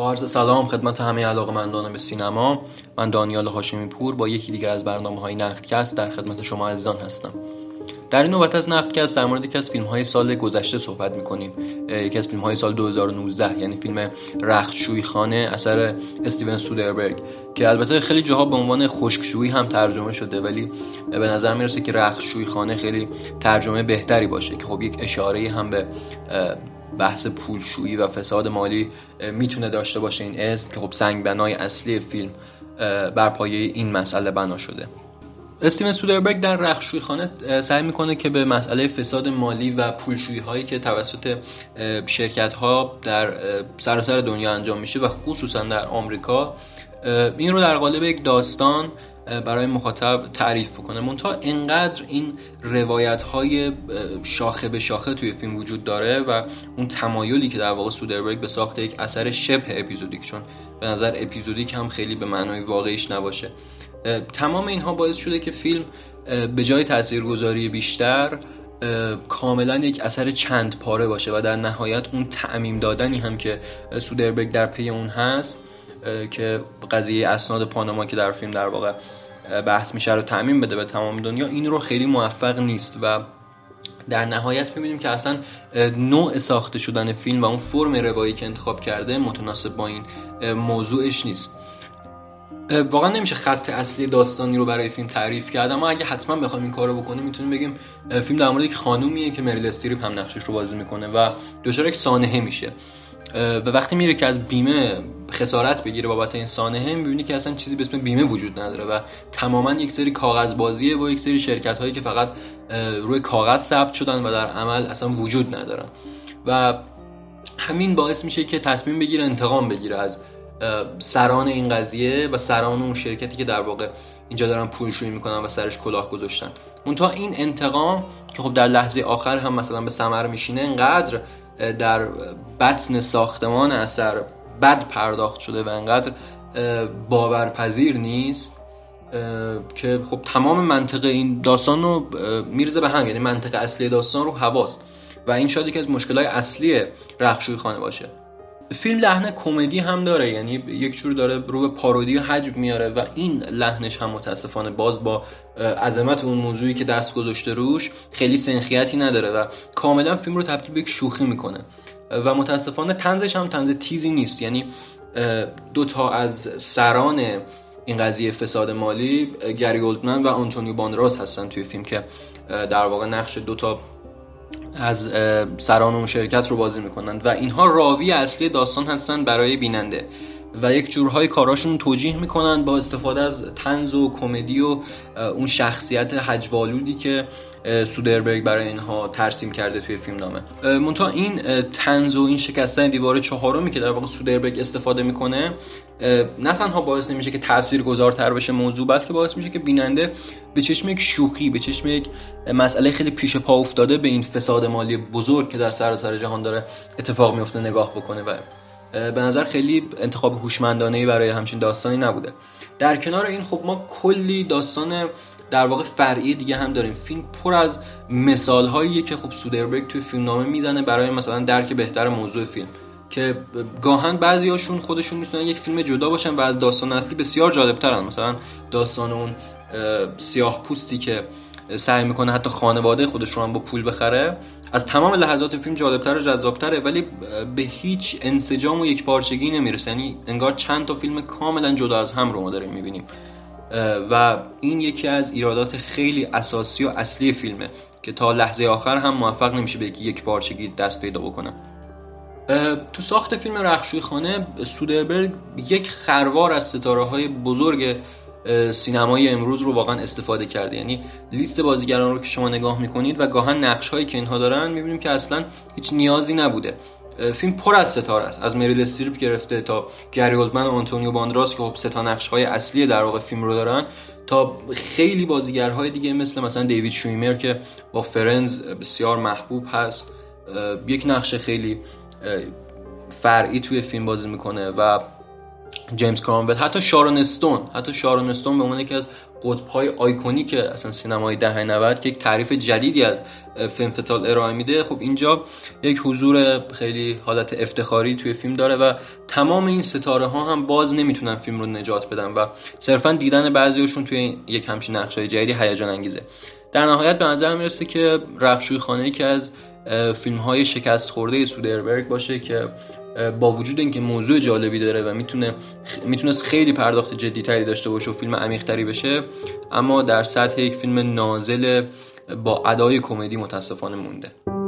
عرض سلام خدمت همه علاقه مندان به سینما. من دانیال هاشمی پور با یکی دیگر از برنامه های نقدکست در خدمت شما عزیزان هستم. در این نوبت از نقدکست در مورد یکی از فیلم های سال گذشته صحبت می‌کنیم. یکی از فیلم های سال 2019 یعنی فیلم رختشویی خانه اثر استیون سودربرگ که البته خیلی جاها به عنوان خشکشویی هم ترجمه شده ولی به نظر می‌رسه که رختشویی خانه خیلی ترجمه بهتری باشه که خب یک اشاره هم به بحث پولشویی و فساد مالی می‌تونه داشته باشه این اسم که خب سنگ بنای اصلی فیلم بر پایه این مسئله بنا شده. استیون سودربرگ در رخشوی خانه سعی می‌کنه که به مسئله فساد مالی و پولشویی هایی که توسط شرکت ها در سراسر دنیا انجام میشه و خصوصا در آمریکا این رو در قالب یک داستان برای مخاطب تعریف بکنه. منتها انقدر این روایت های شاخه به شاخه توی فیلم وجود داره و اون تمایلی که در واقع سودربرگ به ساخت یک اثر شبه اپیزودیک چون به نظر اپیزودیک هم خیلی به معنای واقعیش نباشه. تمام اینها باعث شده که فیلم به جای تاثیرگذاری بیشتر کاملا یک اثر چند پاره باشه و در نهایت اون تعمیم دادنی هم که سودربرگ در پی اون هست که قضیه اسناد پاناما که در فیلم در واقع بحث میشه رو تعمین بده به تمام دنیا این رو خیلی موفق نیست و در نهایت می‌بینیم که اصلا نوع ساخته شدن فیلم و اون فرم روایی که انتخاب کرده متناسب با این موضوعش نیست. واقعا نمیشه خط اصلی داستانی رو برای فیلم تعریف کرد اما اگه حتما بخوایم این کارو بکنیم می‌تونیم بگیم فیلم در مورد یک خانومیه که مریل استریپ هم نقشش رو بازی می‌کنه و دچار یک سانحه میشه. و وقتی میره که از بیمه خسارت بگیره بابت این سانحه می‌بینی که اصلا چیزی به اسم بیمه وجود نداره و تماما یک سری کاغذ بازیه و یک سری شرکت هایی که فقط روی کاغذ ثبت شدن و در عمل اصلا وجود ندارن. و همین باعث میشه که تصمیم بگیره انتقام بگیره از سران این قضیه و سران اون شرکتی که در واقع اینجا دارن پولشویی می‌کنن و سرش کلاه گذاشتن. تا این انتقام که خب در لحظه آخر هم مثلا به ثمر میشینه انقدر در بطن ساختمان اثر بد پرداخت شده و انقدر باورپذیر نیست که خب تمام منطقه این داستان رو میرزه به هم یعنی منطقه اصلی داستان رو هواست و این شاید که از مشکلات اصلی رخشوی خانه باشه. فیلم لحن کمدی هم داره یعنی یک جور داره رو به پارودی حجم میاره و این لحنش هم متاسفانه باز با عظمت اون موضوعی که دست گذاشته روش خیلی سنخیتی نداره و کاملا فیلم رو تبدیل به یک شوخی می‌کنه. و متاسفانه تنزش هم تنز تیزی نیست یعنی دو تا از سران این قضیه فساد مالی گری گولدمن و آنتونیو باندراس هستن توی فیلم که در واقع نقش دو تا از سران اون شرکت رو بازی می‌کنند. و اینها راوی اصلی داستان هستن برای بیننده. و یک جورهای کاراشون توجیه می‌کنن با استفاده از تنز و کمدی و اون شخصیت حجوالودی که سودربرگ برای اینها ترسیم کرده توی فیلم نامه. منتها این تنز و این شکستن دیوار چهارمی که در واقع سودربرگ استفاده می‌کنه نه تنها باعث نمیشه که تأثیر گذارتر بشه موضوع بلکه باعث میشه که بیننده به چشم یک شوخی به چشم یک مسئله خیلی پیش پا افتاده به این فساد مالی بزرگ که در سراسر جهان داره اتفاق میفته نگاه بکنه و به نظر خیلی انتخاب هوشمندانه برای همچین داستانی نبوده. در کنار این خب ما کلی داستان در واقع فرعی دیگه هم داریم. فیلم پر از مثال هاییه که خب سودربرگ توی فیلم نامه می‌زنه برای مثلا درک بهتر موضوع فیلم. که گاهن بعضی هاشون خودشون می‌تونن یک فیلم جدا باشن و از داستان اصلی بسیار جالب ترن مثلا داستان اون سیاه پوستی که سعی می‌کنه حتی خانواده خودش رو هم با پول بخره. از تمام لحظات فیلم جالبتر و جذابتره ولی به هیچ انسجام و یک پارچگی نمی‌رسه. یعنی انگار چند تا فیلم کاملا جدا از هم رو ما داریم می‌بینیم. و این یکی از ایرادات خیلی اساسی و اصلی فیلمه که تا لحظه آخر هم موفق نمیشه به یک پارچگی دست پیدا بکنه. تو ساخت فیلم رخشوی خانه سودربرگ یک خروار از ستاره های بزرگ سینمای امروز رو واقعا استفاده کرده. یعنی لیست بازیگران رو که شما نگاه می‌کنید و گاهن نقش هایی که اینها دارن می‌بینیم که اصلا هیچ نیازی نبوده. فیلم پر از ستاره است. از مریل استریپ گرفته تا گری اولدمن و آنتونیو باندراس که خب سه تا نقش های اصلی در واقع فیلم رو دارن تا خیلی بازیگرهای دیگه مثل مثلا دیوید شویمر که با Friends بسیار محبوب هست. یک نقش خیلی فرعی توی فیلم بازی می‌کنه و جیمز کرامول حتی شارون استون حتی شارون استون به عنوان یکی از قطب‌های iconic اصلا سینمای دهه 90 که یک تعریف جدیدی از femme fatale ارائه میده. خب اینجا یک حضور خیلی حالت افتخاری توی فیلم داره و تمام این ستاره ها هم باز نمی‌تونن فیلم رو نجات بدن و صرفا دیدن بعضیشون توی یک همچین نقشای جدیدی هیجان انگیزه در نهایت به نظر می‌رسه که رخشوی خانه که از فیلم های شکست خورده سودربرگ باشه که با وجود اینکه موضوع جالبی داره و می‌تونه می‌تونست خیلی پرداخت جدی تری داشته باشه و فیلم عمیق تری بشه اما در سطح یک فیلم نازل با ادای کمدی متاسفانه مونده.